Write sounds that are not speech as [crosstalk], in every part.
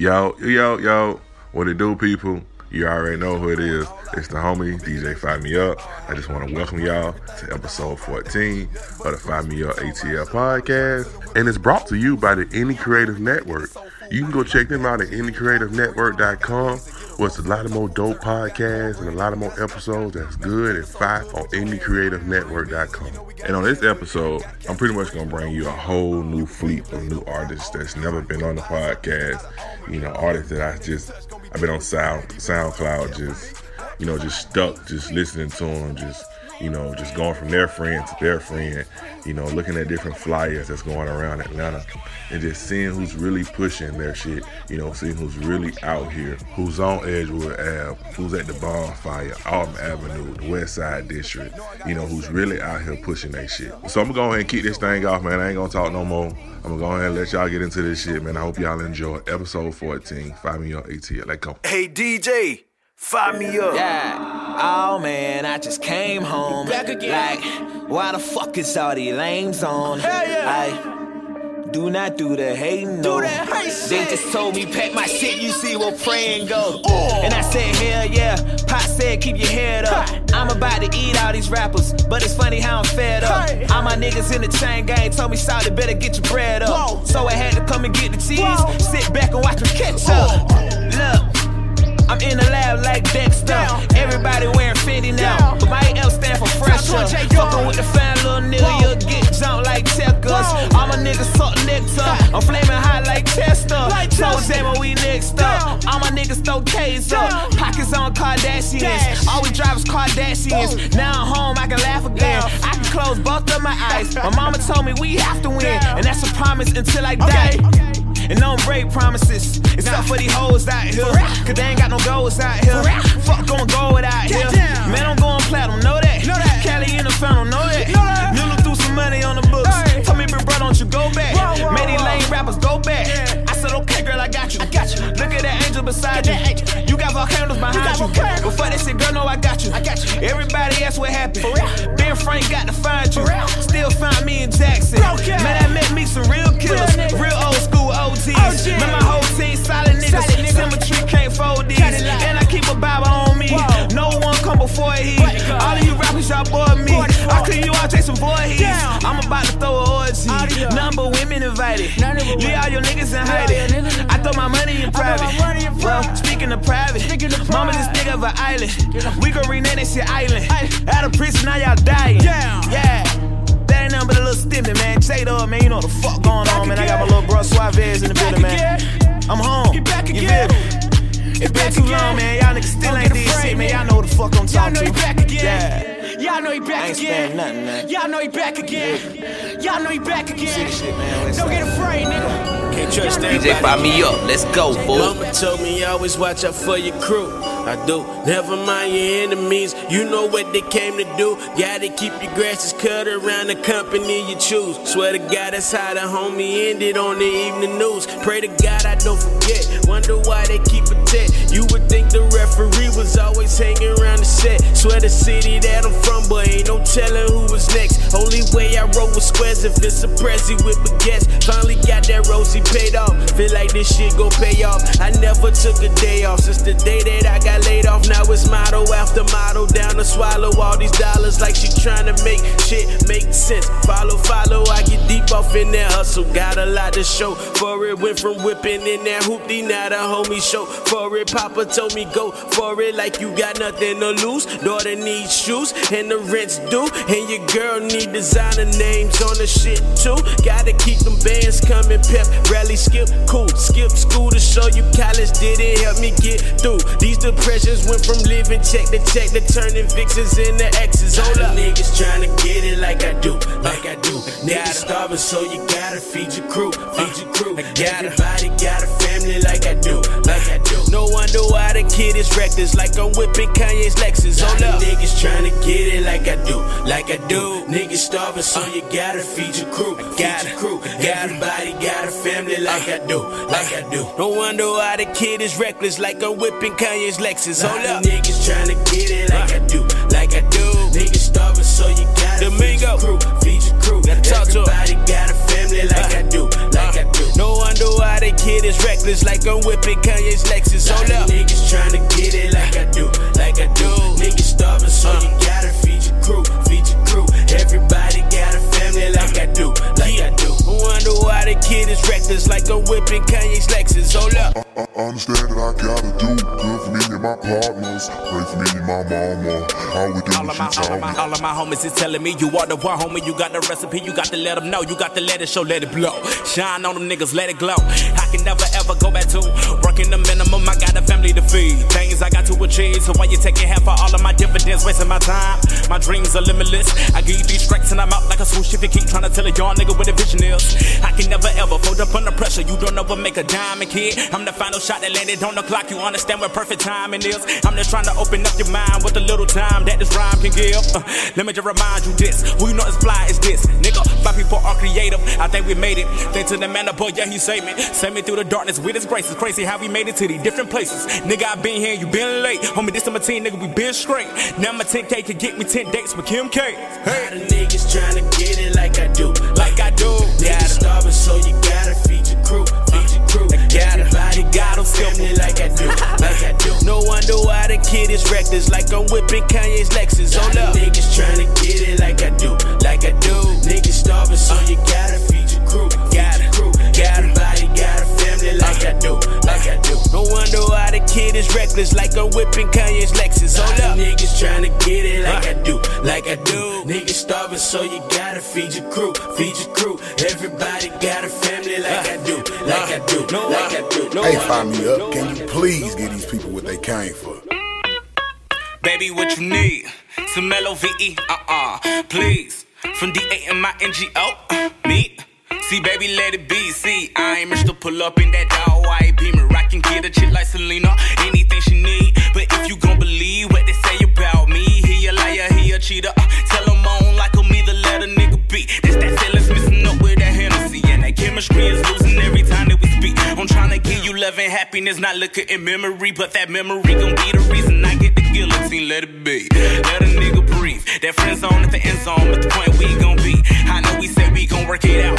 Yo, yo, yo, what it do, people? You already know who it is. It's the homie, DJ Fire Me Up. I just want to welcome y'all to episode 14 of the Fire Me Up ATL podcast. And it's brought to you by the Any Creative Network. You can go check them out at anycreativenetwork.com where it's a lot of more dope podcasts and a lot of more episodes that's good and fire on anycreativenetwork.com. And on this episode, I'm pretty much going to bring you a whole new fleet of new artists that's never been on the podcast. You know, artists that I just, I've been on Sound, SoundCloud just, you know, just stuck, just listening to them, just you know, just going from their friend to their friend, you know, looking at different flyers that's going around Atlanta and just seeing who's really pushing their shit, you know, seeing who's really out here, who's on Edgewood Ave, who's at the bonfire, Auburn Avenue, the West Side District, you know, who's really out here pushing their shit. So I'm gonna go ahead and keep this thing off, man. I ain't gonna talk no more. I'm gonna go ahead and let y'all get into this shit, man. I hope y'all enjoy episode 14. Find me on ATL. Let's go. Hey DJ, fire me up. Yeah. Oh man, I just came home. Back again. Like, why the fuck is all these lames on? Hell yeah. I do not do the hating. no. Do that hate They just told me pack my shit. You see where praying go. Oh. And I said hell yeah. Pop said keep your head up. Hey. I'm about to eat all these rappers, but it's funny how I'm fed up. Hey. All my niggas in the chain gang told me, "Sorry, better get your bread up." Whoa. So I had to come and get the cheese. Whoa. Sit back and watch them catch up. I'm in the lab like Dexter. Everybody wearing Fendi now. Down. But my L stand for fresher. Top 20 Fucking with the fine little nigga, you'll get jumped like checkers. All my niggas suck nectar. I'm flaming hot like Chester. So damn we next up. All my niggas throw K's up. Pockets on Kardashians. All we drive is Kardashians. Now I'm home, I can laugh again. I can close both of my eyes. My mama told me we have to win. And that's a promise until I die. And don't break promises. Except for these hoes out here. Cause they ain't got no goals out here. Fuck going gold out here. Man, I'm going platinum, know that. Know that. Cali in the fountain, know that. Know that. Noodle threw some money on the books. Hey. Told me, bro, don't you go back. Whoa, whoa, whoa. lame rappers go back. Yeah. I girl, I got you. I got you. Look at that angel beside you. That angel. You got volcanoes behind you. Before they said, girl, no, I got you. I got you. Everybody asked what happened. Real. Ben Frank got to find you. Real. Still find me in Jackson. Ass. Man, I met me some real killers. niggas. Real old school OGs. OGs. Man, my whole team solid niggas. Solid niggas. Symmetry can't fold these. And I keep a Bible on me. No one come before he. All of you rappers, y'all bore me. I clean you out, Jason Voorhees. Down. I'm about to throw a orgy. Number women invited. None of them Leave all your niggas in hiding. your niggas in I throw my money in private. my money in Well, private. speaking of private, mama this big of an island. We gon' rename that shit island. Out of prison, now y'all dying. Yeah. That ain't nothing but a little stimpy, man. J Dub, man, you know what the fuck going on, man. I got my little bro Suarez in the building, man. I'm home. Get back You again. feel me? It's been too again. long, man. Y'all niggas still Don't ain't did afraid, shit, man. Y'all know the fuck I'm talking about. Y'all know he back again. Yeah. Y'all know he back again. nothing, man. Y'all know he back again. Y'all know he back again. See the shit, man. Don't get afraid, nigga. Can't trust Y'all know he everybody. DJ, fire me up. Let's go, fool. Mama told me always watch out for your crew. I do. Never mind your enemies. You know what they came to do. Gotta keep your grasses cut around the company you choose. Swear to God, that's how the homie ended on the evening news. Pray to God I don't forget. Wonder why they keep it tight. You would think the referee was always hanging around the set. Swear the city that I'm from, but ain't no telling who was next. Only way I roll with squares if it's a Prezi with baguettes. Finally got that Rosie paid off. Feel like this shit gon' pay off. I never took a day off since the day that I got laid off. Now it's motto after motto down to swallow all these dollars like she tryna make shit make sense. Follow, follow, I get deep off in that hustle. Got a lot to show for it. Went from whipping in that hoopty, now the homie show for it. Papa told me go for it like you got nothing to lose. Daughter needs shoes and the rent's due. And your girl need designer names on the shit too. Gotta keep them bands coming, pep, rally, skip, cool. Skip school to show you college didn't help me get through. These depressions went from living check to check to turning vixens into exes. Hold up. Niggas trying to get it like I do, like I do. Niggas starving, so you gotta feed your crew, feed your crew. Everybody got a family like I do, like I do. No wonder why the kid is reckless, like I'm whipping Kanye's Lexus. Hold up. Niggas trying to get it like I do, like I do. Niggas starving, so you gotta feed your crew, got your crew. Everybody got a family like I do, like I do. No wonder why the kid is reckless, like I'm whipping Kanye's Lexus. Hold up. Niggas trying to get it like I do, like I do. Niggas starving, so you gotta feed your crew, feed your crew. Gotta talk to. Everybody got a family like I do, like I do. No wonder wonder why the kid is reckless, like I'm whipping Kanye's Lexus. Hold up. Niggas tryna get it like I do, like I do. Niggas starving, so you uh. gotta feed your crew, feed your crew. Everybody got a family like I do, like I do. Why the kid is reckless, like I'm whipping Kanye's Lexus. Hold up. I, I understand that I gotta do good for me and my partners. Pray for me and my mama. All we do All is of my, all of my, all of my homies is telling me you are the one homie. You got the recipe, you got to let them know. You got to let it show, let it blow. Shine on them niggas, let it glow. I can never ever go back to working the minimum. I got a family to feed. Things I got to achieve. So why you taking half of all of my dividends, wasting my time? My dreams are limitless. I give you these strikes and I'm out like a swoosh if you keep trying to tell a young nigga what a vision is. I can never ever fold up under pressure. You don't ever make a diamond, kid. I'm the final shot that landed on the clock. You understand what perfect timing is. I'm just trying to open up your mind with a little time that this rhyme can give. Uh, let me just remind you this. Who you know is fly is this, nigga. My people are creative. I think we made it. Thanks to the man above, yeah, he saved me. Saved me through the darkness with his grace. It's crazy how we made it to these different places. Nigga, I been here, you been late. Homie, this is my team, nigga, we been straight. Now my 10K can get me 10 dates with Kim K. Hey, All the niggas tryna get it like I do, I do. Niggas starving, so you gotta feed your crew, feed your crew. gotta, Everybody gotta family like I do, like I do. No wonder why the kid is reckless, like I'm whipping Kanye's Lexus. Hold up. Niggas tryna get it like I do, like I do. Niggas starving, so you gotta feed your crew, gotta, crew. Got a family like I do, like I do. No wonder why the kid is reckless, like I'm whipping Kanye's Lexus. Hold up. Niggas tryna get it like I do, like I do. Niggas starving, so you gotta feed your crew, feed your crew. Everybody got a family like I do, like I do, like I do. No Hey, wonder- find me up. Can you please give these people what they came for? Baby, what you need? Some L-O-V-E, uh-uh, please. From D-A-M-I-N-G-O, uh, me. See, baby, let it be. See, I ain't rich to pull up in that dog white beamer. I can get a chick like Selena, anything she need. But if you gon' believe what they say about me, he a liar, he a cheater. Uh, tell him I don't like him either, let a nigga be. That's that feelings missing up with that Hennessy. And that chemistry is losing every time that we speak. I'm trying to give you love and happiness, not looking in memory. But that memory gon' be the reason I get the guillotine. Let it be. Let a nigga breathe. That friend zone at the end zone, but the point we gon' be. I know we say we gon' work it out,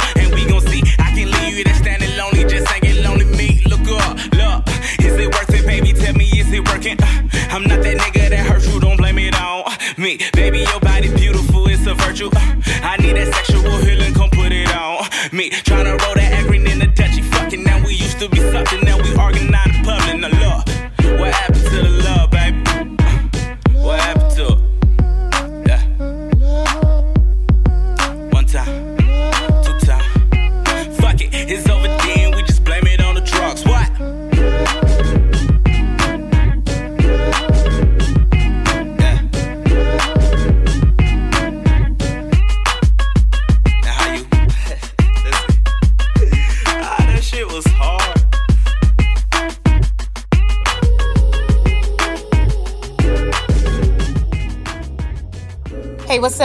can leave standing lonely, just hanging lonely. Me, look up, look. Is it worth it, baby? Tell me, is it working? Uh, I'm not that nigga that hurt you, don't blame it on me. Baby, your body beautiful, it's a virtue. Uh, I need that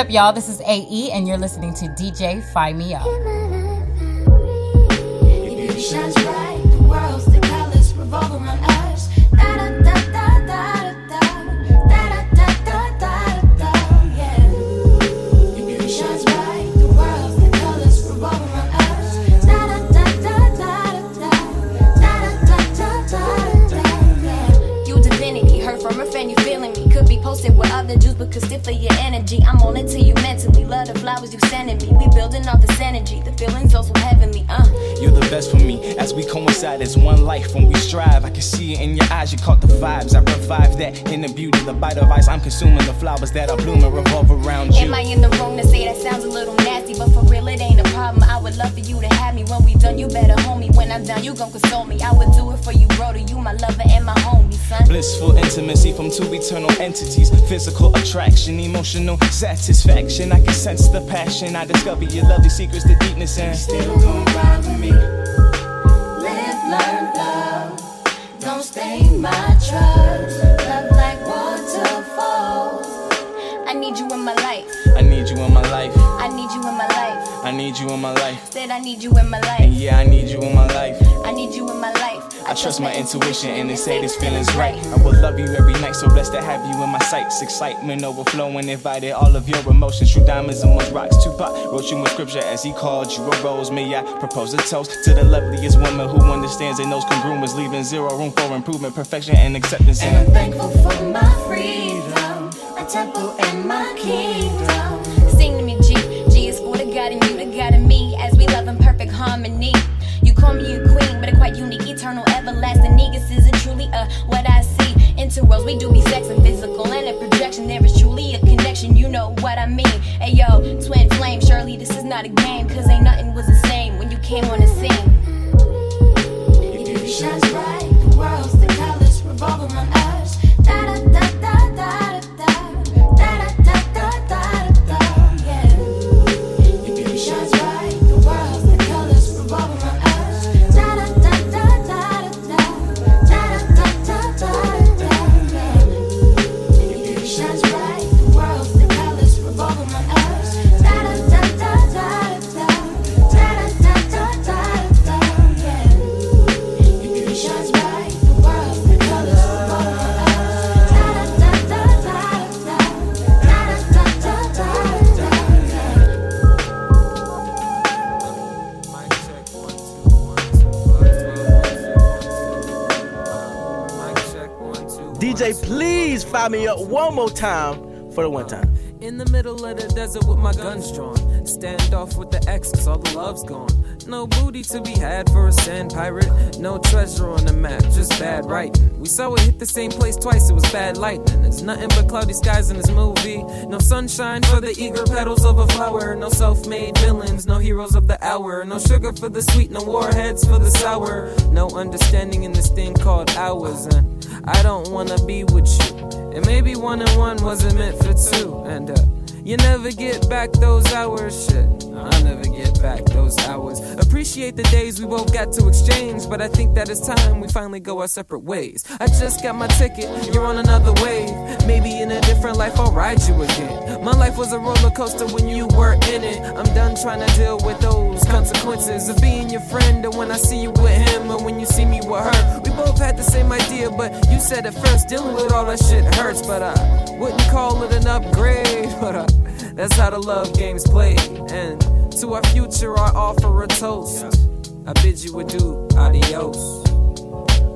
up, y'all? This is AE, and you're listening to DJ Fire Me Up. With other Jews, but could still feel your energy. I'm on it till you mentally. Love the flowers you sending me. We building off this energy. The feelings also heavenly, uh. You're the best for me as we coincide as one life. When we strive, I can see it in your eyes. You caught the vibes. I revive that in the beauty, the bite of ice. I'm consuming the flowers that are blooming, revolve around you. Am I in the wrong to say that sounds a little nasty? But for problem. I would love for you to have me. When we done, you better hold me. When I'm done, you gon' console me. I would do it for you, bro. To you, my lover and my homie, son. Blissful intimacy from two eternal entities. Physical attraction, emotional satisfaction. I can sense the passion. I discover your lovely secrets, the deepness, and still gon' ride with me. Live, learn, love. Don't stain my trust. Love like waterfalls. I need you in my life. I need you in my life. I need you in my life. I need you in my life. Said I need you in my life. And life. yeah, I need you in my life. I need you in my life. I trust my intuition and they say this feeling's right. I will love you every night, so blessed to have you in my sights. Excitement overflowing, invited all of your emotions. True diamonds and most rocks. Tupac wrote you in scripture as he called you a rose. May I propose a toast to the loveliest woman who understands and knows congruence, leaving zero room for improvement, perfection, and acceptance. And I'm thankful for my freedom, my temple and my kingdom. Sing to me, G. G is for the God and you, the God of me, as we love in perfect harmony. You call me a queen, but a quite unique, eternal, everlasting negus is it truly a what I see. Interworlds, we do be sex and physical, and a projection. There is truly a connection, you know what I mean. Hey yo, twin flame, surely this is not a game, cause ain't nothing was the same when you came on the scene. Your beauty shines bright, the world's the colors revolve around DJ, please fire me up one more time for the one time. In the middle of the desert with my guns drawn. Stand off with the X, cause all the love's gone. No booty to be had for a sand pirate. No treasure on the map, just bad writing. We saw it hit the same place twice, it was bad lightning. It's nothing but cloudy skies in this movie. No sunshine for the eager petals of a flower. No self made villains, no heroes of the hour. No sugar for the sweet, no warheads for the sour. No understanding in this thing called hours. And I don't wanna be with you. And maybe one and one wasn't meant for two. And uh, you never get back those hours, shit. I'll never get back those hours. Appreciate the days we both got to exchange, but I think that it's time we finally go our separate ways. I just got my ticket, you're on another wave. Maybe in a different life I'll ride you again. My life was a roller coaster when you were in it. I'm done trying to deal with those consequences of being your friend, and when I see you with him, or when you see me with her. We both had the same idea, but you said at first. Dealing with all that shit hurts, but I wouldn't call it an upgrade. [laughs] But uh, that's how the love game's played. And to our future, I offer a toast. I bid you adieu, adios.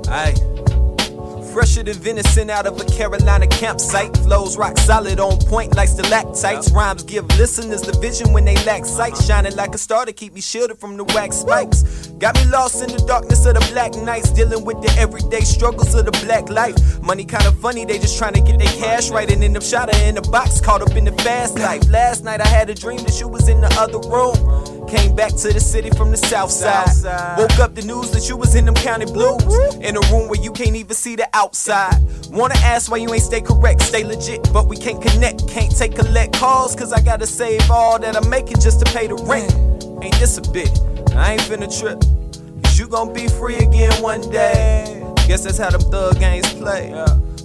Aye. Fresher than venison out of a Carolina campsite. Flows rock solid on point like stalactites. Rhymes give listeners the vision when they lack sight. Uh-huh. Shining like a star to keep me shielded from the wax spikes. Got me lost in the darkness of the black nights. Dealing with the everyday struggles of the black life. Money kinda funny, they just trying to get their cash right. And end up shot in the box, caught up in the fast life. Last night I had a dream that you was in the other room. Came back to the city from the south side. Woke up the news that you was in them county blues. In a room where you can't even see the outside. Wanna ask why you ain't stay correct, stay legit, but we can't connect. Can't take collect calls, cause I gotta save all that I'm making just to pay the rent. Ain't this a bit? I ain't finna trip. Cause you gon' be free again one day. Guess that's how them thug games play.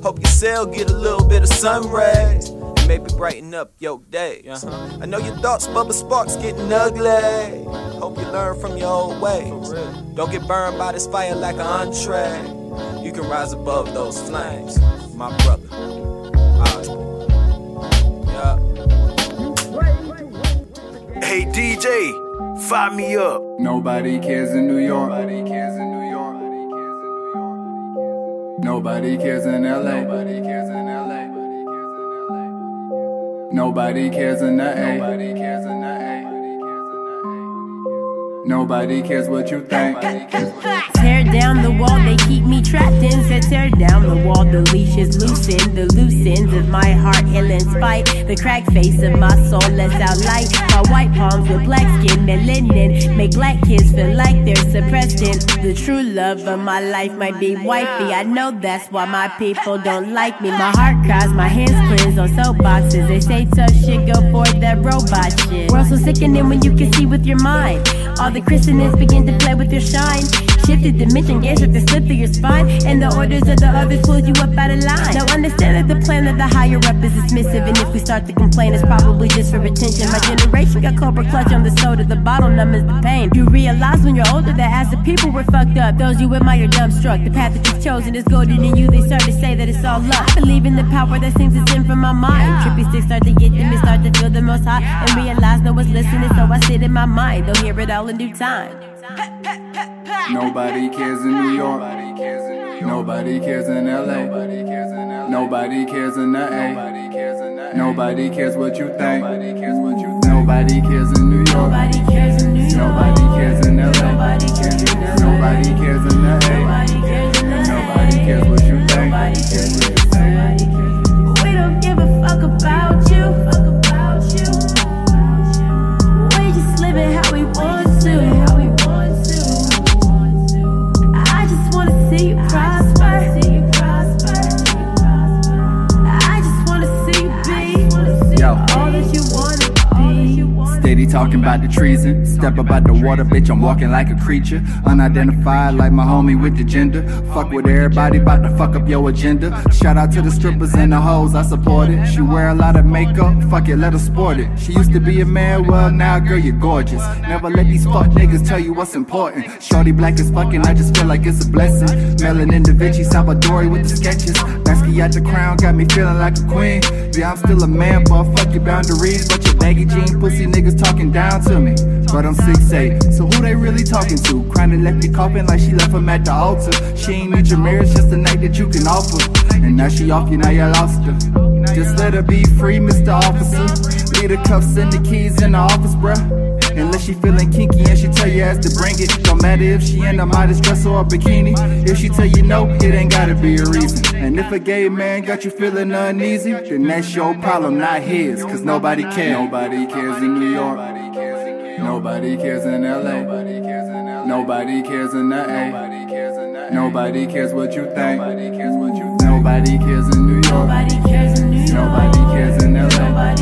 Hope your cell get a little bit of sun rays. And Maybe brighten up your day. Uh-huh. I know your thoughts, bubble sparks getting ugly. Hope you learn from your old ways. Don't get burned by this fire like an entree. You can rise above those flames, my brother. Osborne. Yeah. Hey DJ, fire me up. Nobody cares in New York. Nobody cares in New York. Nobody cares in LA. Nobody cares in LA. Nobody cares in the A. Nobody cares in the A. Nobody cares what you think. Tear down the wall, they keep me trapped in. Said tear down the wall, the leash is loosened. The loose ends of my heart ill in spite. The cracked face of my soul lets out light. My white palms with black skin, melanin. Make black kids feel like they're suppressed in. The true love of my life might be wifey. I know that's why my people don't like me. My heart cries, my hands cleanse on soapboxes. They say tough shit, go for that robot shit. World so sickening when you can see with your mind. All the christenings begin to play with your shine. Shifted dimension, gaze at the slip through your spine. And the orders of the others pulled you up out of line. Now understand that the plan of the higher up is dismissive. And if we start to complain, it's probably just for retention. My generation got Cobra clutch on the soda, the bottle numbs the pain. You realize when you're older that as the people were fucked up, those you admire dumbstruck. The path that you've chosen is golden in you. They start to say that it's all luck. I believe in the power that seems to stem from my mind. Trippy sticks start to get them and start to feel the most high. And realize no one's listening, so I sit in my mind. They'll hear it all in due time. Nobody cares in New York. Nobody cares in LA. Nobody cares in the A. Nobody cares what you think. Nobody cares in New York. Nobody cares in LA. Nobody cares in the A. Nobody cares what you think. About the treason. Step about the water, bitch. I'm walking like a creature. Unidentified, like my homie with the gender. Fuck with everybody, about to fuck up your agenda. Shout out to the strippers and the hoes, I support it. She wear a lot of makeup, fuck it, let her sport it. She used to be a man, well, now, girl, you're gorgeous. Never let these fuck niggas tell you what's important. Shorty black is fucking, I just feel like it's a blessing. Melanin Da Vinci, Salvadori with the sketches. Lasky at the crown, got me feeling like a queen. Yeah, I'm still a man, but fuck your boundaries. But your baggy jean pussy niggas talking down to me. But I'm 6'8, so who they really talking to? Crying left me coughing like she left him at the altar. She ain't need your marriage, just a night that you can offer. And now she off you, now you lost her. Just let her be free, Mr. Officer. Leave the cuffs and the keys in the office, bruh. Unless she feeling kinky and she tell you ass to bring it. Don't matter if she in a modest dress or a bikini. If she tell you no, it ain't gotta be a reason. And if a gay man got you feeling uneasy, then that's your problem, not his. Cause nobody cares. Nobody cares in New York. Nobody cares in LA. Nobody cares in the A. Nobody cares enough Nobody cares what you think. Nobody cares in New York. Nobody cares in New York. Nobody cares in LA.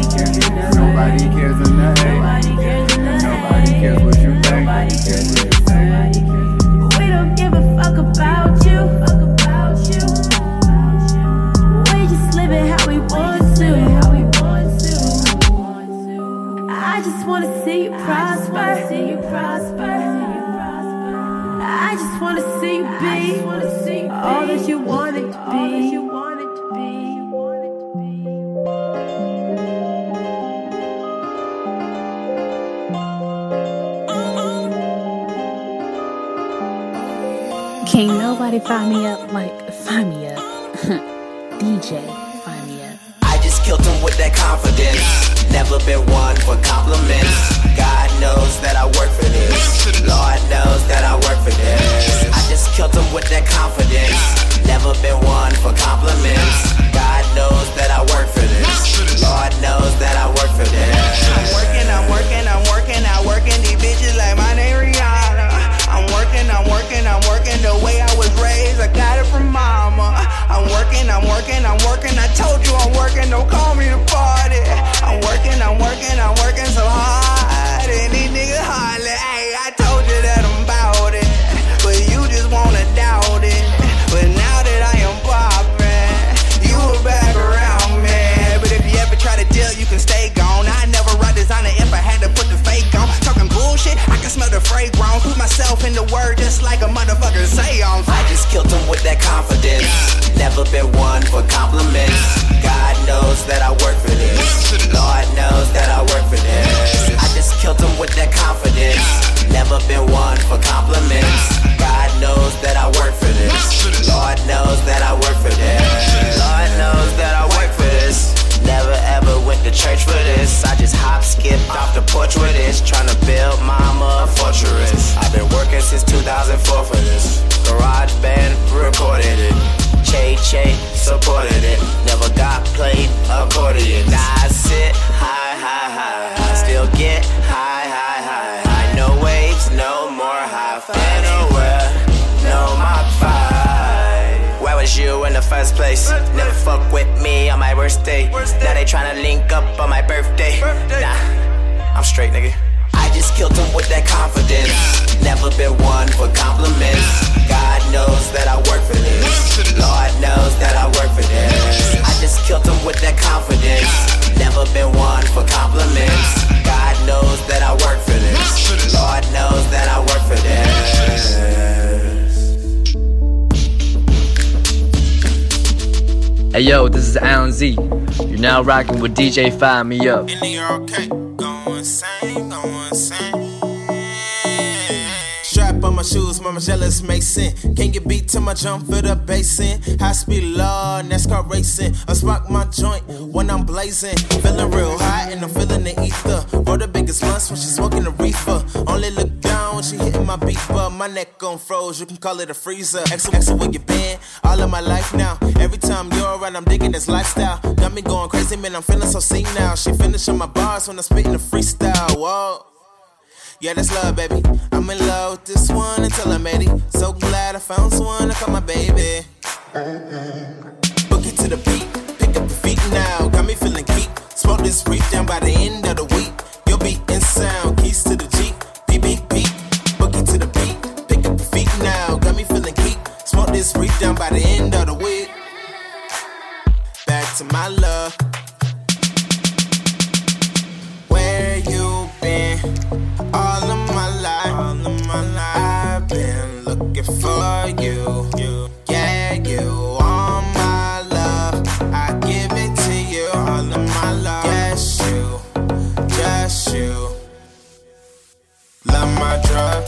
Hey yo, this is Alan Z. You're now rocking with DJ Fire Me Up. Shoes, mama jealous Mason. Can't get beat to my jump for the basin. High speed law, NASCAR racing. I spark my joint when I'm blazing. Feeling real high and I'm feeling the ether. Roll the biggest blunts when she's smoking the reefer. Only look down when she hitting my beeper. My neck on froze, you can call it a freezer. Exo, exo, where you been? All of my life now. Every time you're around, I'm digging this lifestyle. Got me going crazy, man. I'm feeling so seen now. She finishing my bars when I'm spitting the freestyle. Whoa. Yeah, that's love, baby. I'm in love with this one until I made it. So glad I found someone to call my baby. Boogie to the beat, pick up the feet now. Got me feeling geek. Smoke this reef down by the end of the week. Your beat in sound, keys to the Jeep. Beep, beep, beep. Boogie to the beat, pick up the feet now. Got me feeling geek. Smoke this reef down by the end of the week. Back to my love. You. Yeah, you are my love. I give it to you, all of my love. Yes, you, just you. Love my drug,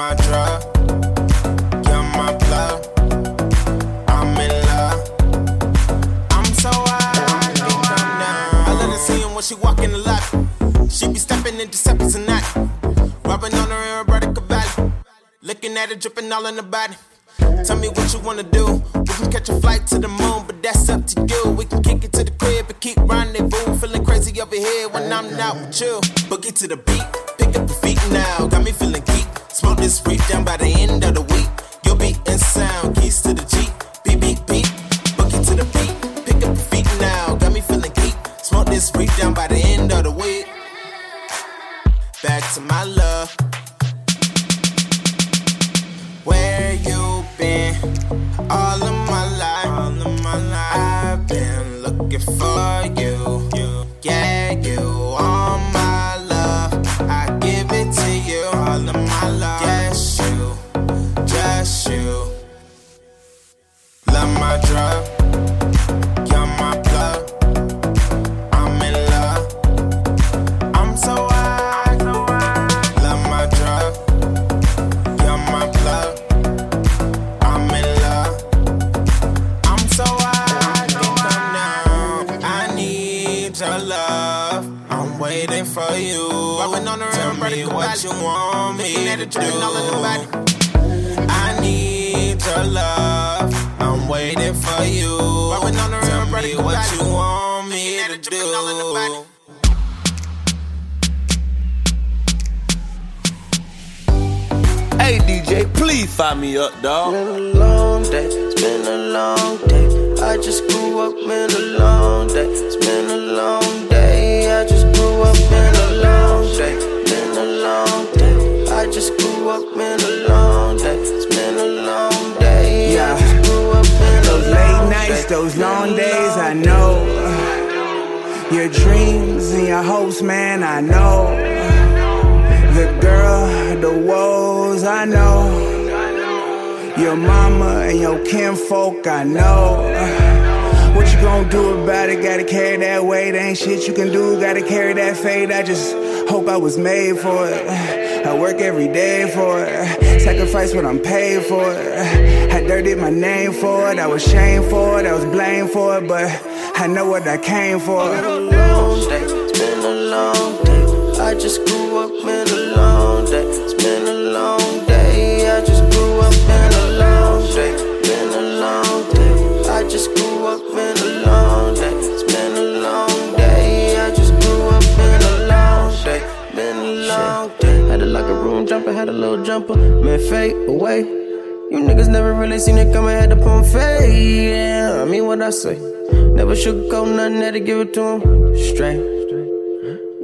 my plug. Looking at her dripping all in the body. Tell me what you wanna do. We can catch a flight to the moon, but that's up to you. We can kick it to the crib and keep rendezvous. Feeling crazy over here when I'm not with you. Boogie to the beat, pick up the feet now. Got me feeling geek. Smoke this reef down by the end of the week. Your beat and sound, keys to the Jeep. Beep, beep, beep. Boogie to the beat, pick up the feet now. Got me feeling geek. Smoke this reef down by the end of the week. Back to my love. All of my life, all of my life, I've been looking for you. you. Yeah, you are my love. I give it to you, all of my love. Yes, you, just you. Love my drug, me what you want me to do. I need your love. I'm waiting for you. Tell me what you want me to do. Hey DJ, please fire me up, dog. Been a long day, it's been a long day. I just grew up in a long day. It's been a long day. I just grew up in just grew up in a long day. It's been a long day. I just grew up in a Those late nights, those long days, I know. Your dreams and your hopes, man, I know. The girl, the woes, I know. Your mama and your kinfolk, I know. What you gonna do about it? Gotta carry that weight, ain't shit you can do. Gotta carry that fate. I just hope I was made for it. I work every day for it. Sacrifice what I'm paid for it. I dirtied my name for it. I was shamed for it. I was blamed for it. But I know what I came for. It's been a long day. I just grew up in jumper, had a little jumper. Man, fade away. You niggas never really seen it coming, had to pump fade. Yeah, I mean what I say. Never sugarcoat nothing, had to give it to him straight.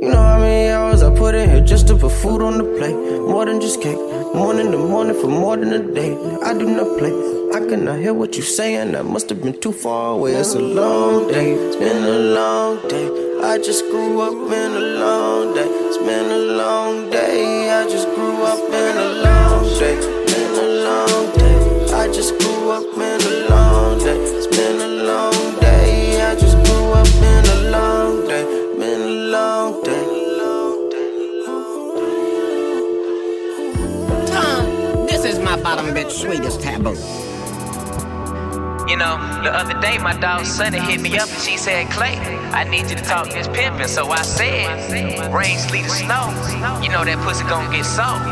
You know how many hours I put in here just to put food on the plate. More than just cake. Morning to morning for more than a day. I do not play. I cannot hear what you saying. That must have been too far away. It's a long day. It's been a long day. I just grew up in a long day. Been a long day. I just grew up in a long day. It's Been a long day. I just grew up in a long day. It's been a long day. I just grew up in a long day. Been a long day. Tom, this is my bottom bitch sweetest taboo. You know, the other day my dog Sunny hit me up and she said, Clay, I need you to talk this pimpin'. So I said, rain, sleet, or snow, you know that pussy gon' get sold.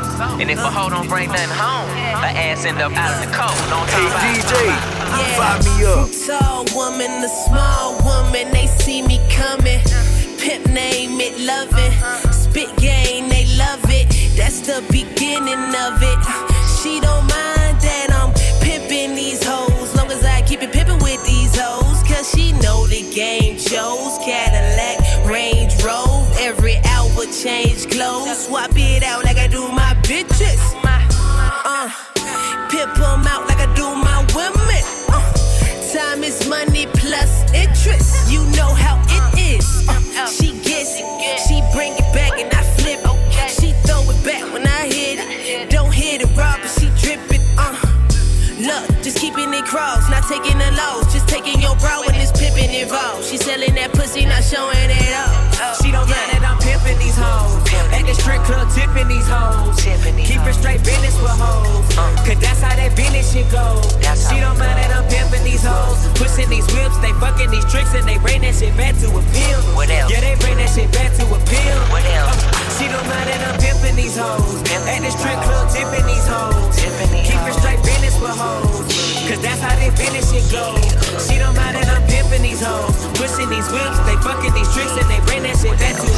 And if a hoe don't bring nothing home, her ass end up out in the cold. Don't Hey talk about DJ, fire me up. Tall woman, the small woman, they see me coming. Pimp name it, love it. Spit game, they love it. That's the beginning of it. She don't She know the game chose. Cadillac, Range Rover. Every hour change clothes. Swap it out like I do my bitches. Uh, pimp 'em out like I do my women. Uh, time is money plus interest. You know how it is. Uh, she gets it, she bring it back and I flip it. She throw it back when I hit it. Don't hit it raw, but she drip it. Uh, look, just keeping it crossed, not taking the loss, taking your bro when it's pimping involved. She selling that pussy, not showing it up. The strip club, tipping these hoes. Keep it straight business with hoes. Cause that's how that business shit go. She don't mind that I'm pimping these hoes. Pushing these whips, they fucking these tricks and they bring that shit back to a pill. What else? Yeah, they bring that shit back to a pill. What else? She don't mind that I'm pimping these hoes. At the strip club, tipping these hoes. Keep it straight business with hoes. Cause that's how they business shit go. She don't mind that I'm pimping these hoes. Pushing these whips, they fucking these tricks and they bring that shit back to.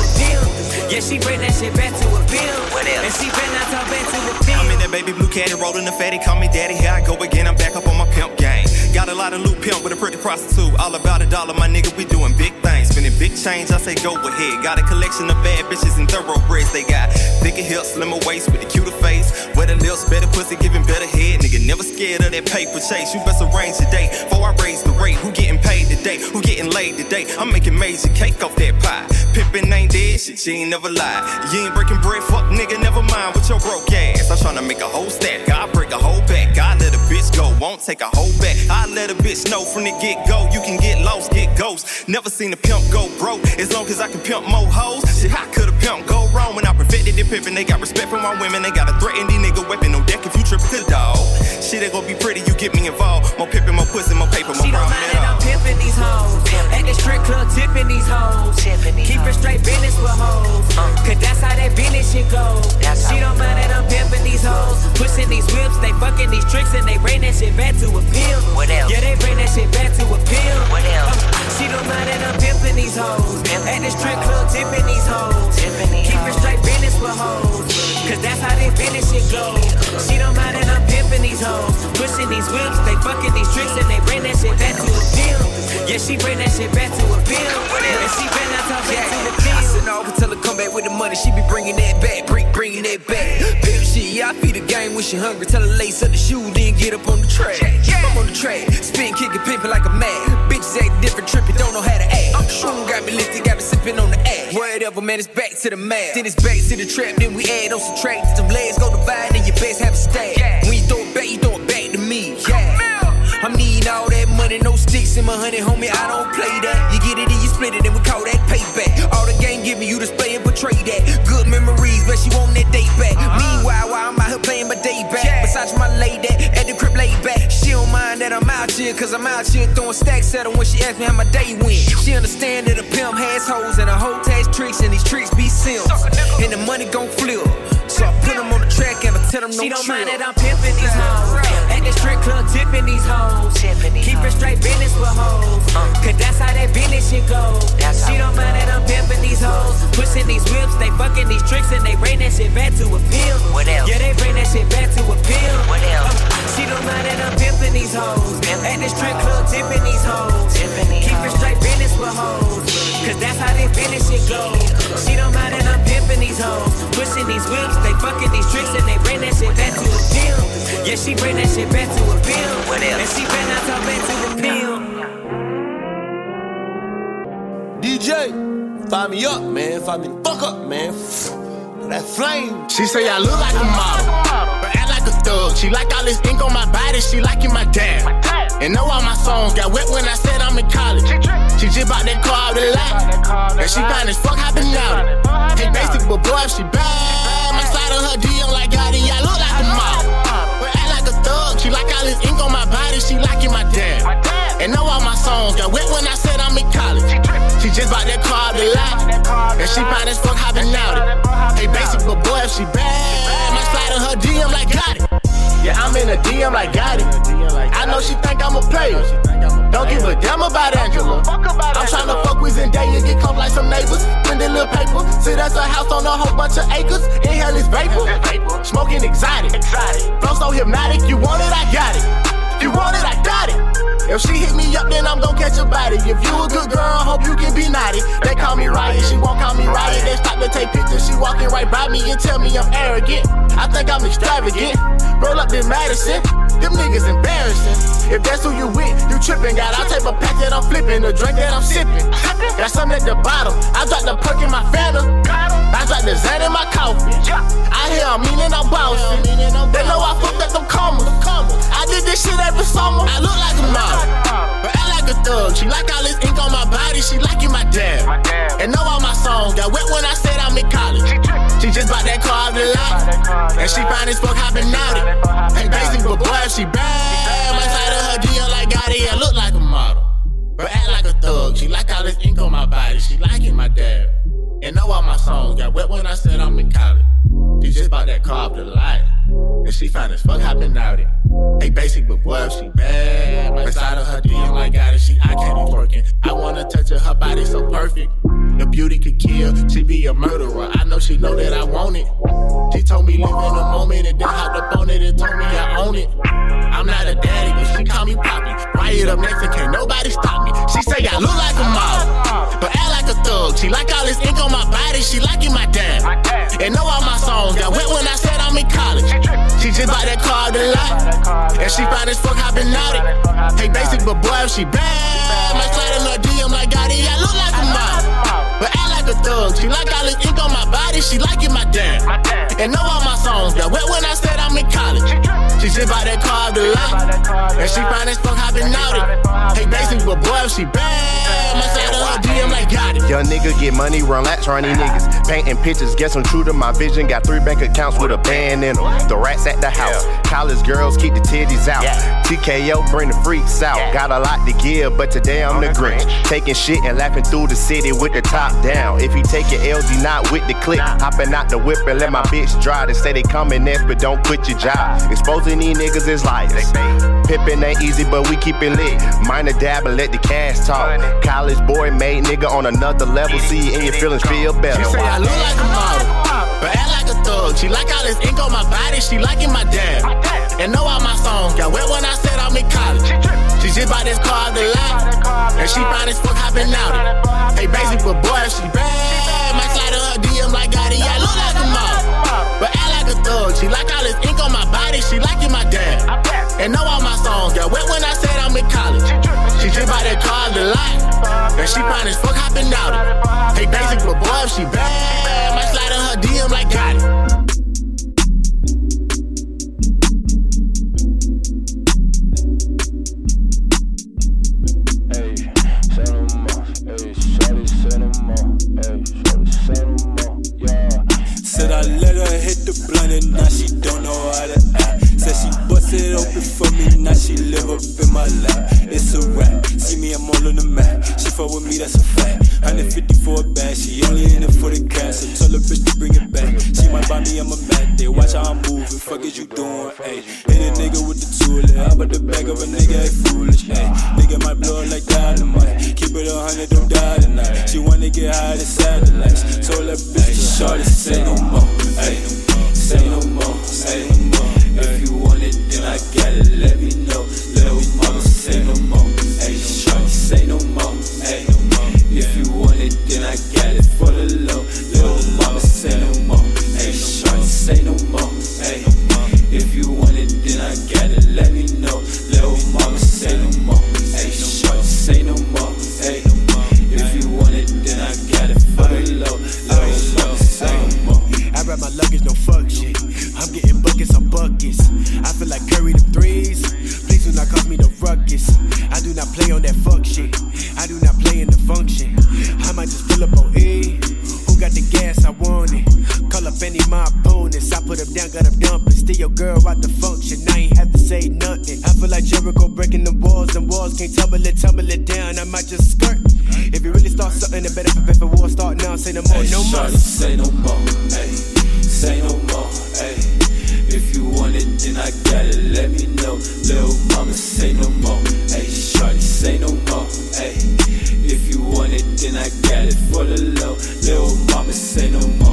Yeah, she bring that shit back to a else? And she bring that talk back to a pill. I'm in that baby blue caddy, rolling the fatty, call me daddy. Here I go again, I'm back up on my pimp game. Got a lot of loot pimp with a pretty prostitute. All about a dollar, my nigga, we doing big things. Spending big change, I say go ahead. Got a collection of bad bitches and thoroughbreds. They got thicker hips, slimmer waist with a cuter face. Wetter lips, better pussy, giving better head. Nigga, never scared of that paper chase. You best arrange today. Before I raise the rate, who getting paid today? Who getting laid today? I'm making major cake off that pie. Pippin' ain't dead, shit, she ain't never lie. You ain't breaking bread, fuck nigga, never mind with your broke ass. I'm tryna make a whole stack, I break a whole back. I let bitch go, won't take a whole back. I let a bitch know from the get go, you can get lost, get ghost. Never seen a pimp go broke, as long as I can pimp more hoes. Shit, how could a pimp go wrong when I perfected the pimpin'? They got respect from my women, they got a threaten these nigga weapon on deck if you trippin' to the dog. Shit ain't gonna be pretty, you get me involved. More pimpin', more pussy, more paper, more She don't mind that. I'm pimping these hoes. At the strip club, tipping these hoes. Keep it straight business with hoes. Cause that's how that business shit go. She don't mind that I'm pimping these hoes. Pushing these whips, they fucking these tricks and they bring that shit back to a pill. What else? Yeah, they bring that shit back to a pill. What else? Uh, she don't mind that I'm pimping these hoes. At the strip club, tipping these hoes. Keep it straight business with hoes. Cause that's how that business shit go. She don't mind that these whips, they fucking these tricks and they bring that shit back to a pill. Yeah, she bring that shit back to a pill. And she bring that talk back to the pill. I send off until her come back with the money. She be bringing that back, bring, bringing that back. Pimp shit, yeah, I feed the game when she hungry. Tell her lace up the shoe, then get up on the track. I'm on the track, spin, kicking, pimping like a mad. Bitches act different, tripping, don't know how to act. I'm sure got me lifted, got me sipping on the ass. Whatever, man, it's back to the math. Then it's back to the trap, then we add on some tracks. Some legs go divide, and your best have a stack. When you throw it back, you throw it I'm needing all that money, no sticks in my honey, homie. I don't play that. You get it and you split it, and we call that payback. All the game give me, you display and portray that. Good memories, but she want that day back. Uh-huh. Meanwhile, while I'm out here playing my day back. Besides my lady at the crib laid back. She don't mind that I'm out here, cause I'm out here throwing stacks at her when she ask me how my day went. She understand that a pimp has hoes and a hoe has tricks, and these tricks be simps. And the money gon' flip. So I put them on the track and I tell them no She don't mind that I'm pimping these hoes. The strip club tipping these hoes. Keep it straight business with hoes. Cause that's how that business shit go. She don't mind that I'm pimping these hoes. Pushing these whips, they fucking these tricks and they bring that shit back to a pill. What else? Yeah, they bring that shit back to a pill. What else? She don't mind that I'm pimping these hoes. At the strip club tipping these hoes. Keep it straight business with hoes. Cause that's how they business shit go. She don't mind that I'm pimping these hoes. Pushing these whips, they fucking these tricks and they bring that shit back to a. Yeah, she bring that shit back to a pill. What else? And she bring that talk back to a pill. DJ, fire me up, man. Fire me the fuck up, man. That flame. She say I look like a model, but act like a thug. She like all this ink on my body, she like it my dad. And know all my songs got wet when I said I'm in college. She just bought that car out the lot. And she fine as fuck hopping out. Hey, basic, but boy, if she bad, my slide on her DM like Gotti, I look like a model. She like all this ink on my body, she like it my dad. And know all my songs got wet when I said I'm in college. She just bought that car the lot. And she fine as fuck hopping out it. Hey, basic, but boy, if she bad, my slide on her DM like Gotti. Yeah, I'm in a DM like Gotti. I know she think I'm a player. Don't give a damn about Angela. I'm tryna fuck with Zendaya, get close like some neighbors. Print a little paper. See, that's a house on a whole bunch of acres. Inhale this vapor. Smoking exotic. Flow so hypnotic. You want it, I got it. You want it, I got it. If she hit me up, then I'm gon' catch a body. If you a good girl, hope you can be naughty. They call me Riot, she won't call me Riot. They stop to take pictures, she walking right by me and tell me I'm arrogant. I think I'm extravagant. Roll up in Madison, them niggas embarrassing. If that's who you with, you tripping. Got all type of pack that I'm flipping, the drink that I'm sipping. Got some at the bottom. I dropped the perk in my Fanta. I dropped the Zan in my coffee. I hear I'm meaning I'm bossing. They know I fucked up them commas. I did this shit every summer. I look like a model, but act like a thug. She like all this ink on my body. She like it my dad. And know all my songs got wet when I said I'm in college. She just bought that car out the lot. And she fine as fuck hopping out it. Hey, basic, but boy, if she bad, my side of her DM like Gotti, yeah, look like a model. But act like a thug. She like all this ink on my body. She like it my dad. And know all my songs got wet when I said I'm in college. She just bought that car off the lot. And she fine as fuck hopping out it. Hey, basic, but boy, if she bad, my side of her DM like got it. She, I can't be working. I wanna touch her, her body so perfect. The beauty could kill, she be a murderer. I know she know that I want it. She told me live in the moment and then hopped up on it and told me I own it. I'm not a daddy, but she call me Poppy. Riot up next and can't nobody stop me. She say I look like a model, but act like a thug. She like all this ink on my body, she like it my dad. And know all my songs got wet when I said I'm in college. She just bought that car the lot, and she fine as fuck hopping out it. Hey, basic, but boy, if she bad, my slide in her DM like Gotti, I look like a model. But act like a thug. She like all this ink on my body. She like it my dad. And know all my songs got wet when I said I'm in college. She just by that car out the lot. And she fine as fuck hopping out it. Hey, basic, but boy, if she bad, my side of her DM like got it. Young nigga get money, run laps, run niggas. Painting pictures, guess I'm true to my vision. Got three bank accounts with a band in them. The rats at the house. College girls keep the titties out. TKO bring the freaks out. Got a lot to give, but today I'm the Grinch. Taking shit and laughing through the city with the top down. If he take it LG, not with the click. Hopping out the whip and let my bitch drive. They say they coming next, but don't quit your job. Exposing these niggas is liars. Pippin' ain't easy, but we keep it lit. Minor dab and let the cash talk. College boy made nigga on another level. See you in your feelings, feel better. She say I look like a model, but act like a thug. She like all this ink on my body. She like it my dad. And know all my songs got wet when I said I'm in college. She just bought this car the lot, and she fine as fuck hopping out. Hey, basic, but boy, she bad, my slide on her DM like Gotti. I look like a model, but act like a thug. She like all this ink on my body. She like it my dad. And know all my songs got wet when I said I'm in college. She just bought that car the lot, and she fine as fuck hopping out. Hey, basic, but boy, if she bad, my slide on her DM like Gotti. Said I let her hit the blunt and now she don't know how to act. Said she it open for me, now she live up in my lap. It's a rap, see me, I'm all on the map. She fuck with me, that's a fact. 150 for a bag, she only in it for the cash. So tell her bitch to bring it back. She might buy me I'm a mad day. Watch how I'm moving, fuck is you doing, ayy. Hit a nigga with the tool, how about the back of a nigga, ain't foolish, ayy. Nigga might blow like dynamite. Keep it a hundred, don't die tonight. She wanna get high to satellites. Told that bitch, to shorty, say no more, ayy. Say no more, say no more. I got it, let me know. And can't tumble it, tumble it down. I might just skirt. If you really start something, it better prepare for war. Start now, say no more, Ay, no more. say no more, ayy. Say no more, ayy. If you want it, then I got it. Let me know, little mama. Say no more, ayy. Shawty, say no more, ayy. If you want it, then I got it for the low. Little mama, say no more,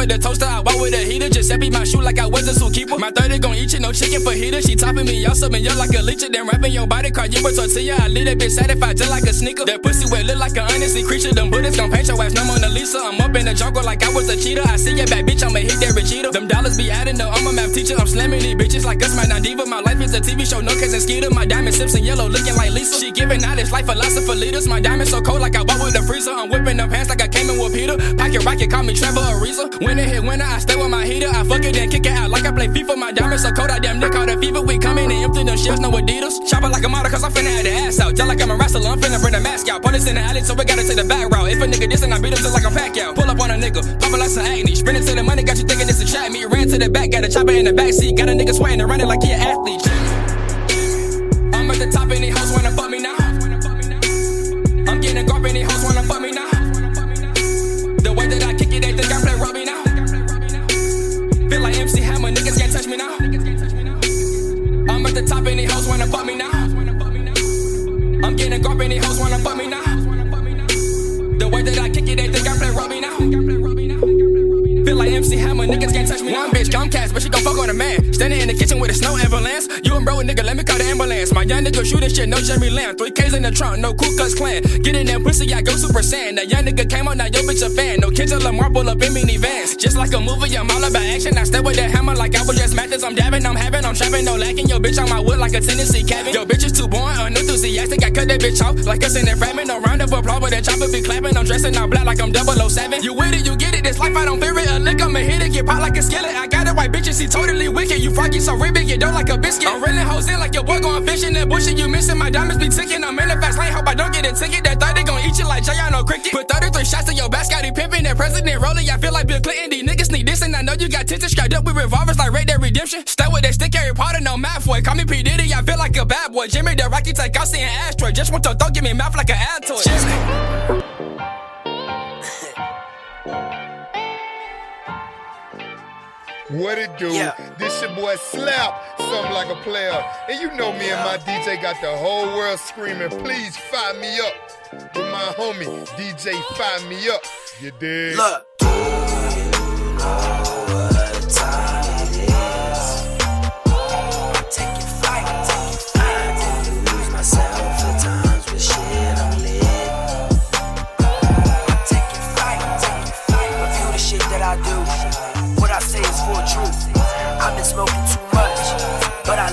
with the toaster, I walk with a heater. Giuseppe my shoe like I was a zookeeper. My 30 gon' eat you, no chicken for heater. She topping me, y'all subbing you like a leech. Then wrapping your body card, you a tortilla. I leave that bitch satisfied just like a sneaker. That pussy wet look like an unnecessary creature. Them bullets gon' paint your ass no Mona Lisa. I'm up in the jungle like I was a cheater. I see your back bitch, I'ma hit that Regita. Them dollars be adding up, I'm a math teacher. I'm slamming these bitches like us, my not diva. My life is a TV show, no cause and skeeter. My diamond sips in yellow, looking like Lisa. She giving out this life philosopher leaders. My diamond so cold like I bought with the freezer. I'm whipping them pants like I came in with Peter. Pocket rocket, call me Trevor Ariza. When it hit winter, I stay with my heater. I fuck it and kick it out like I play FIFA. My diamond so cold, I damn near caught a fever. We coming in and empty them shells, no Adidas. Chop it like a model, cause I'm finna have the ass out. Just like I'm a wrestler, I'm finna bring the mask out. Put Police in the alley, so we gotta take the back route. If a nigga dissing, I beat him just like I'm pack out. Pull up on a nigga, pop it like some acne. Sprinting to the money, got you thinking it's a trap me. Ran to the back, got a chopper in the back seat. Got a nigga sweating and running like he an athlete. I'm at the top and these hoes wanna fuck me now. I'm getting guap and these hoes wanna wanna fuck me now. I'm getting guap and these hoes wanna fuck me now. The way that I kick it, they think I play Robbie now. Feel like MC Hammer, niggas can't touch me. One bitch Comcast, but she gon' fuck on a man. Standing in the kitchen with a snow ambulance. You and bro, nigga, let me call the ambulance. My young nigga shooting shit, no Jeremy Lamb. Three K's in the trunk, no Ku Klux Klan. Get in that pussy, I go super saiyan. That young nigga came on, now yo bitch a fan. No Kendrick Lamar pull up in minivans. Just like a movie, I'm all about action. I step with that hammer like I was just Mathis. I'm dabbing, I'm having, I'm trapping, no lacking. Yo bitch on my wood like a Tennessee cabin. Yo bitch is too boring, unenthusiastic. I cut that bitch off like us in that fragment. No round of applause, but that chopper be clapping. I'm dressing all black like I'm 007. You with it, you get it. This life I don't fear it. A lick, I'ma hit it. Get pop like a skillet. I got it white bitches, he totally wicked. You froggy so ribbit, you don't like a biscuit. Reeling hoes in like your boy going fishing. That bullshit you missing. My diamonds be ticking. I'm in the fast lane, hope I don't get a ticket. That 30 gon' eat you like Jay on no cricket. Put 33 shots in your back, Scottie Pippen. That president rolling, I feel like Bill Clinton. These niggas need this, and I know you got tits strapped up with revolvers like Red Dead Redemption. Stay with that stick, Harry Potter, no math boy. Call me P. Diddy, I feel like a bad boy. Jimmy the Rocky take out seeing asteroid. Just want to throw, give me mouth like an ad toy. What it do? This your boy Slap, something like a player. And you know me and my DJ got the whole world screaming, please fire me up. With my homie, DJ Fire Me Up. You dig? Look.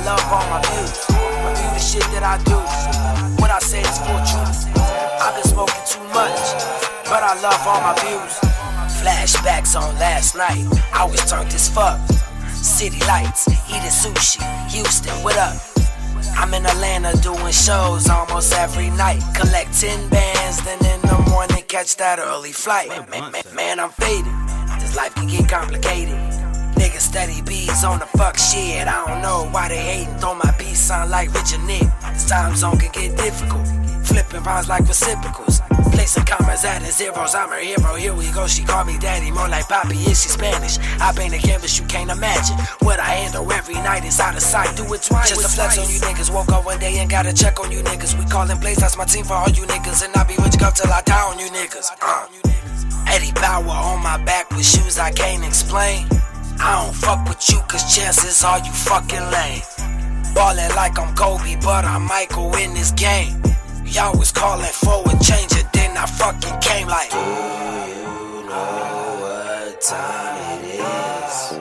Love all my views. Review the shit that I do. What I say is for truth. I've been smoking too much, but I love all my views. Flashbacks on last night. I was turned as fuck. City lights, eating sushi. Houston, what up? I'm in Atlanta doing shows almost every night. Collect 10 bands, then in the morning catch that early flight. Man, man, man, I'm faded. This life can get complicated. Niggas steady bees on the fuck shit. I don't know why they hating. Throw my beats sound like Richard Nick. This time zone can get difficult. Flipping rhymes like reciprocals. Placing commas at the zeros. I'm her hero. Here we go. She call me daddy. More like Poppy. Is she Spanish? I paint a canvas you can't imagine. What I handle every night is out of sight. Do it twice. Just a flex on you niggas. Woke up one day and got a check on you niggas. We callin' Blaze. That's my team for all you niggas. And I be rich you till I die on you niggas. Uh. Eddie Bauer on my back with shoes I can't explain. I don't fuck with you cause chances are you fucking lame. Ballin' like I'm Kobe, but I'm Michael in this game. Y'all was calling for a change, and then I fucking came like. Do you know what time it is?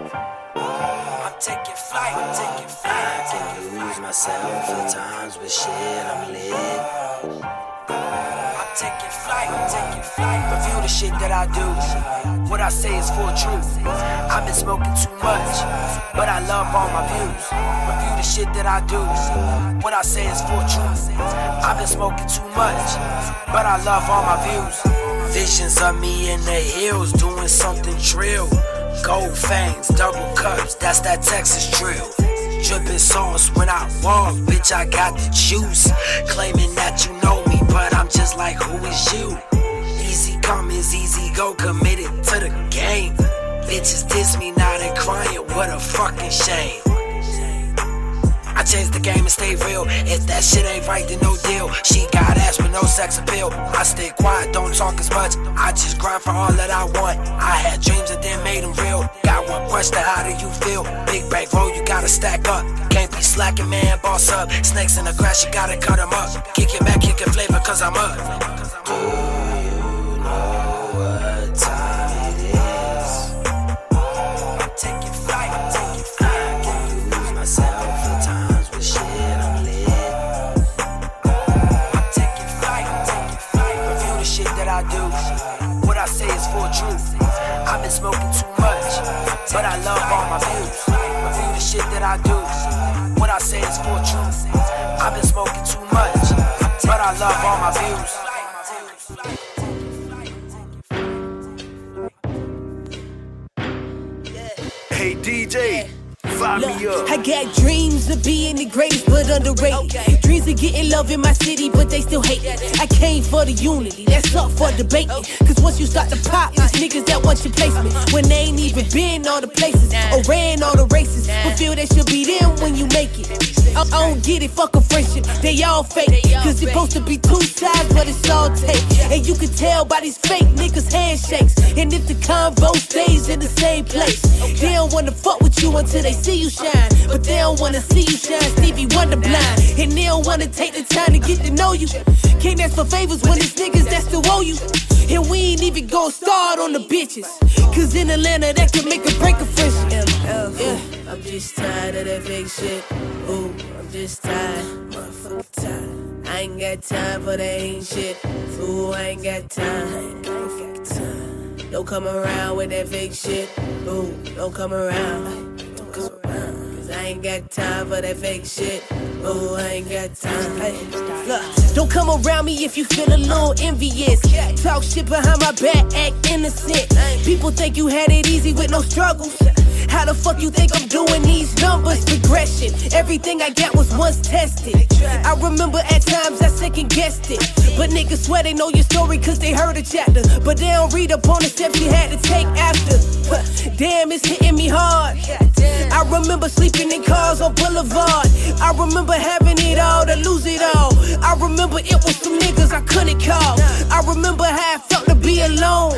I'm taking flight, I'm taking flight. I can lose myself at times, but shit, I'm lit. Taking flight, taking flight. Review the shit that I do. What I say is full truth. I've been smoking too much, but I love all my views. Review the shit that I do. What I say is full truth. I've been smoking too much, but I love all my views. Visions of me in the hills doing something trill. Gold fangs, double cups, that's that Texas drill. Dripping sauce when I walk, bitch, I got the juice. Claiming that you know but I'm just like, who is you? Easy come is easy go, committed to the game. Bitches diss me, now they crying, what a fucking shame. I changed the game and stay real. If that shit ain't right, then no deal. She got ass with no sex appeal. I stay quiet, don't talk as much. I just grind for all that I want. I had dreams and then made them real. Got one question, how do you feel? Big bank roll, you gotta stack up. Can't be slacking, man, boss up. Snakes in the grass, you gotta cut them up. Kick it back, kick it flavor, cause I'm up. Do but I love all my views. Review the shit that I do. What I say is full truth. I've been smoking too much, but I love all my views. Fire me up. I got dreams of being the greatest, but underrated. Dreams of getting love in my city, but they still hate it. I came for the unity, that's up for debate. Cause once you start to pop, there's niggas that want your placement. Uh-huh. When they ain't even been all the places or ran all the races, but feel they should be them when you make it. I, I don't get it, fuck a friendship, they all fake. Cause it's supposed to be two sides, but it's all take. And you can tell by these fake niggas' handshakes. And if the convo stays in the same place, they don't wanna fuck with you until they see you shine. But they don't wanna see you shine, Stevie Wonder blind. And they don't wanna take the time to get to know you. Can't ask for favors when it's niggas that still owe you. And we ain't even gon' start on the bitches. Cause in Atlanta, that can make or break a friendship. Yeah, I'm just tired of that fake shit. Ooh, I'm just tired, motherfucking tired. I ain't got time for that ain't shit. Ooh, I ain't got time. I ain't got time. Don't come around with that fake shit. Ooh, don't come around. Come around. Cause I ain't got time for that fake shit. Ooh, I ain't got time. Hey, don't come around me if you feel a little envious. Talk shit behind my back, act innocent. People think you had it easy with no struggles. How the fuck you think I'm doing these numbers? Progression. Everything I got was once tested. I remember at times I second guessed it. But niggas swear they know your story cause they heard a chapter. But they don't read up on the steps you had to take after. Damn, it's hitting me hard. I remember sleeping in cars on Boulevard. I remember having it all to lose it all. I remember it was some niggas I couldn't call. I remember how I felt to be alone.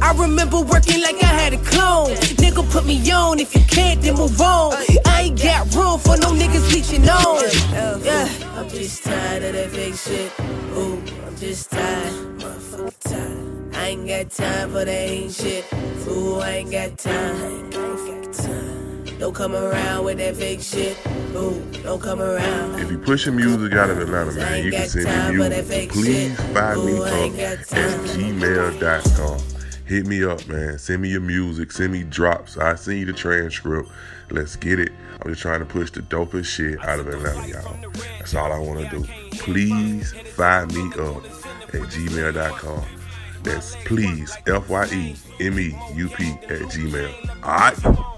I remember working like I had a clone. Nigga, put me on. If you can't, then move on. I ain't got room for no niggas leeching on. Yeah, I'm just tired of that fake shit. Ooh, I'm just tired, motherfucking tired. I ain't got time for that ain't shit. Ooh, I ain't got time. I ain't got time. don't come around with that fake shit. Ooh, don't come around. If you push pushing music out of Atlanta, man, you can send me music. Please find me up at gmail.com hit me up, man. Send me your music. Send me drops. I send you the transcript. Let's get it. I'm just trying to push the dopest shit out of Atlanta, y'all. That's all I want to do. Please find me up at gmail.com. That's please, F Y E M E U P at gmail. All right.